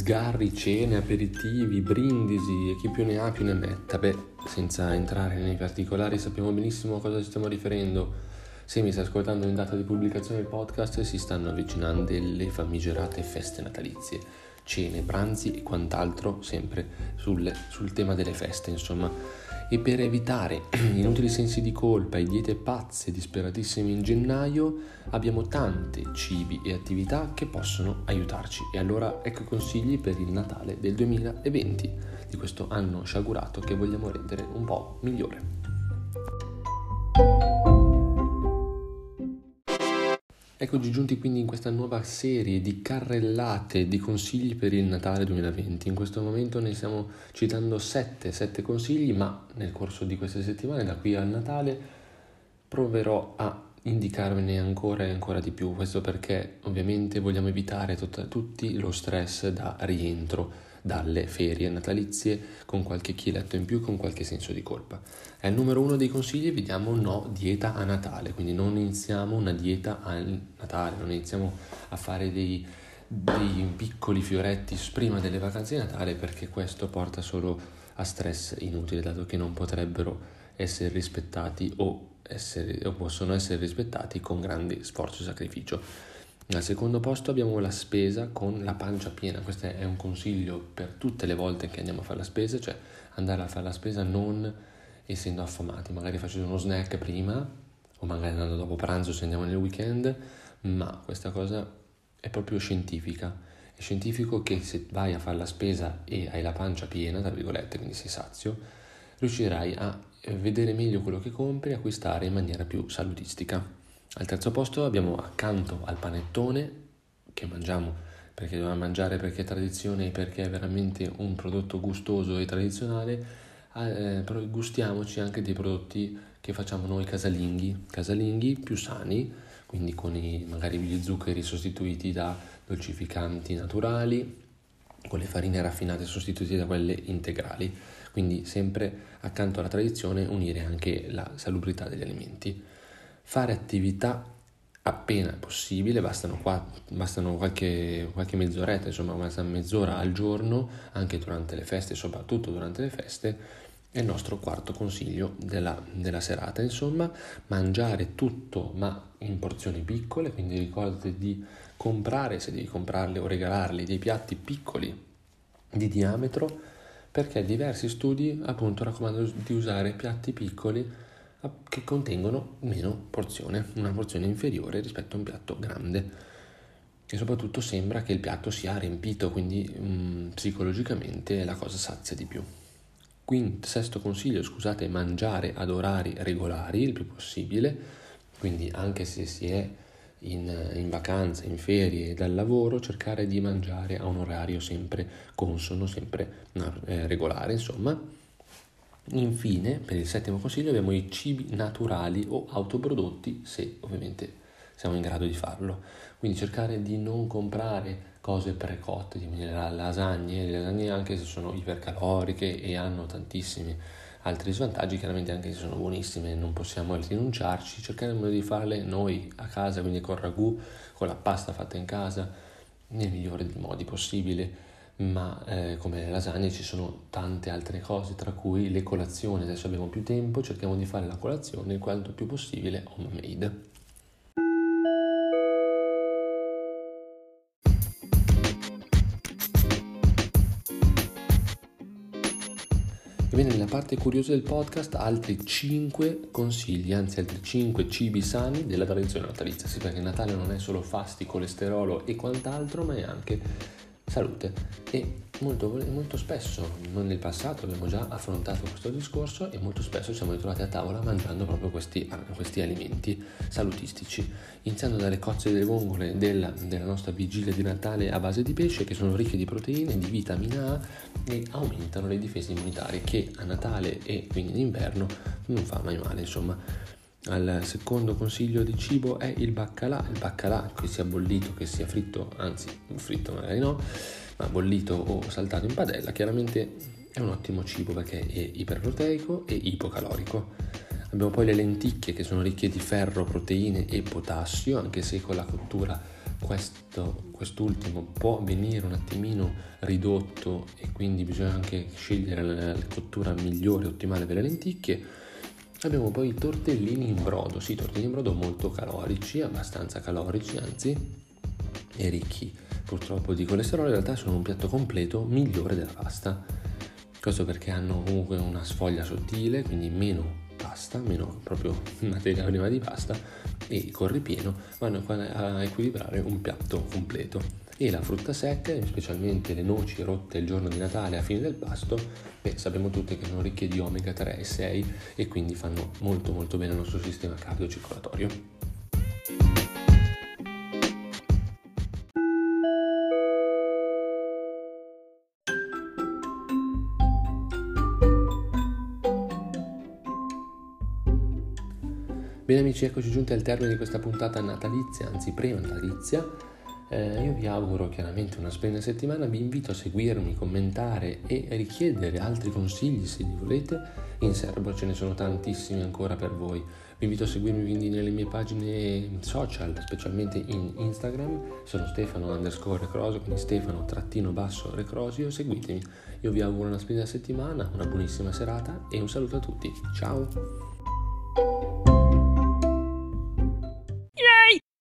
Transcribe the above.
sgarri, cene, aperitivi, brindisi e chi più ne ha più ne metta. Beh, senza entrare nei particolari sappiamo benissimo a cosa ci stiamo riferendo. Se mi stai ascoltando in data di pubblicazione del podcast si stanno avvicinando le famigerate feste natalizie, cene, pranzi e quant'altro sempre sul, sul tema delle feste, insomma e per evitare inutili sensi di colpa e diete pazze disperatissime in gennaio abbiamo tante cibi e attività che possono aiutarci e allora ecco consigli per il Natale del 2020 di questo anno sciagurato che vogliamo rendere un po' migliore. Eccoci giunti quindi in questa nuova serie di carrellate di consigli per il Natale 2020. In questo momento ne stiamo citando 7, 7 consigli, ma nel corso di queste settimane, da qui al Natale, proverò a indicarvene ancora e ancora di più. Questo perché ovviamente vogliamo evitare tutta, tutti lo stress da rientro dalle ferie natalizie con qualche chiletto in più, con qualche senso di colpa. È il numero uno dei consigli, vediamo no dieta a Natale, quindi non iniziamo una dieta a Natale, non iniziamo a fare dei, dei piccoli fioretti prima delle vacanze di Natale perché questo porta solo a stress inutile, dato che non potrebbero essere rispettati o, essere, o possono essere rispettati con grande sforzo e sacrificio. Al secondo posto abbiamo la spesa con la pancia piena, questo è un consiglio per tutte le volte che andiamo a fare la spesa, cioè andare a fare la spesa non essendo affamati, magari facendo uno snack prima o magari andando dopo pranzo se andiamo nel weekend, ma questa cosa è proprio scientifica. È scientifico che se vai a fare la spesa e hai la pancia piena, tra virgolette, quindi sei sazio, riuscirai a vedere meglio quello che compri e acquistare in maniera più salutistica. Al terzo posto abbiamo accanto al panettone che mangiamo perché dobbiamo mangiare perché è tradizione e perché è veramente un prodotto gustoso e tradizionale, eh, gustiamoci anche dei prodotti che facciamo noi casalinghi, casalinghi più sani, quindi con i, magari gli zuccheri sostituiti da dolcificanti naturali, con le farine raffinate sostituite da quelle integrali. Quindi sempre accanto alla tradizione unire anche la salubrità degli alimenti fare attività appena possibile, bastano, qua, bastano qualche, qualche, mezz'oretta, insomma, mezz'ora al giorno, anche durante le feste, soprattutto durante le feste, è il nostro quarto consiglio della, della serata. Insomma, mangiare tutto ma in porzioni piccole, quindi ricordati di comprare, se devi comprarle o regalarli, dei piatti piccoli di diametro, perché diversi studi appunto raccomandano di usare piatti piccoli che contengono meno porzione, una porzione inferiore rispetto a un piatto grande. E soprattutto sembra che il piatto sia riempito, quindi mm, psicologicamente la cosa sazia di più. Quinto, sesto consiglio, scusate, mangiare ad orari regolari il più possibile, quindi anche se si è in, in vacanza, in ferie, dal lavoro, cercare di mangiare a un orario sempre consono, sempre eh, regolare, insomma Infine, per il settimo consiglio, abbiamo i cibi naturali o autoprodotti, se ovviamente siamo in grado di farlo. Quindi cercare di non comprare cose precotte, quindi le lasagne, le lasagne anche se sono ipercaloriche e hanno tantissimi altri svantaggi, chiaramente anche se sono buonissime non possiamo rinunciarci, cercheremo di farle noi a casa, quindi con ragù, con la pasta fatta in casa, nel migliore dei modi possibile ma eh, come le lasagne ci sono tante altre cose, tra cui le colazioni. Adesso abbiamo più tempo, cerchiamo di fare la colazione quanto più possibile homemade. Ebbene, nella parte curiosa del podcast altri 5 consigli, anzi altri 5 cibi sani della tradizione natalizia. Sì, perché Natale non è solo fasti, colesterolo e quant'altro, ma è anche salute. E molto, molto spesso nel passato abbiamo già affrontato questo discorso e molto spesso siamo ritrovati a tavola mangiando proprio questi, questi alimenti salutistici. Iniziando dalle cozze delle vongole della, della, nostra vigilia di Natale a base di pesce che sono ricche di proteine, di vitamina A e aumentano le difese immunitarie che a Natale e quindi in inverno non fa mai male insomma al secondo consiglio di cibo è il baccalà, il baccalà che sia bollito, che sia fritto, anzi fritto magari no, ma bollito o saltato in padella, chiaramente è un ottimo cibo perché è iperproteico e ipocalorico. Abbiamo poi le lenticchie che sono ricche di ferro, proteine e potassio, anche se con la cottura questo, quest'ultimo può venire un attimino ridotto e quindi bisogna anche scegliere la, cottura migliore, ottimale per le lenticchie. Abbiamo poi i tortellini in brodo, sì, tortellini in brodo molto calorici, abbastanza calorici anzi, e ricchi purtroppo di colesterolo, in realtà sono un piatto completo migliore della pasta. Questo perché hanno comunque una sfoglia sottile, quindi meno pasta, meno proprio materia prima di pasta e con ripieno vanno a equilibrare un piatto completo. E la frutta secca, specialmente le noci rotte il giorno di Natale a fine del pasto, beh, sappiamo tutti che sono ricche di omega 3 e 6 e quindi fanno molto molto bene al nostro sistema cardiocircolatorio. Bene amici, eccoci giunti al termine di questa puntata natalizia, anzi pre-natalizia. Eh, io vi auguro chiaramente una splendida settimana, vi invito a seguirmi, commentare e richiedere altri consigli se li volete. In serbo ce ne sono tantissimi ancora per voi. Vi invito a seguirmi quindi nelle mie pagine social, specialmente in Instagram. Sono Stefano underscore Recrosio, quindi Stefano trattino basso Recrosio. Seguitemi. Io vi auguro una splendida settimana, una buonissima serata e un saluto a tutti. Ciao!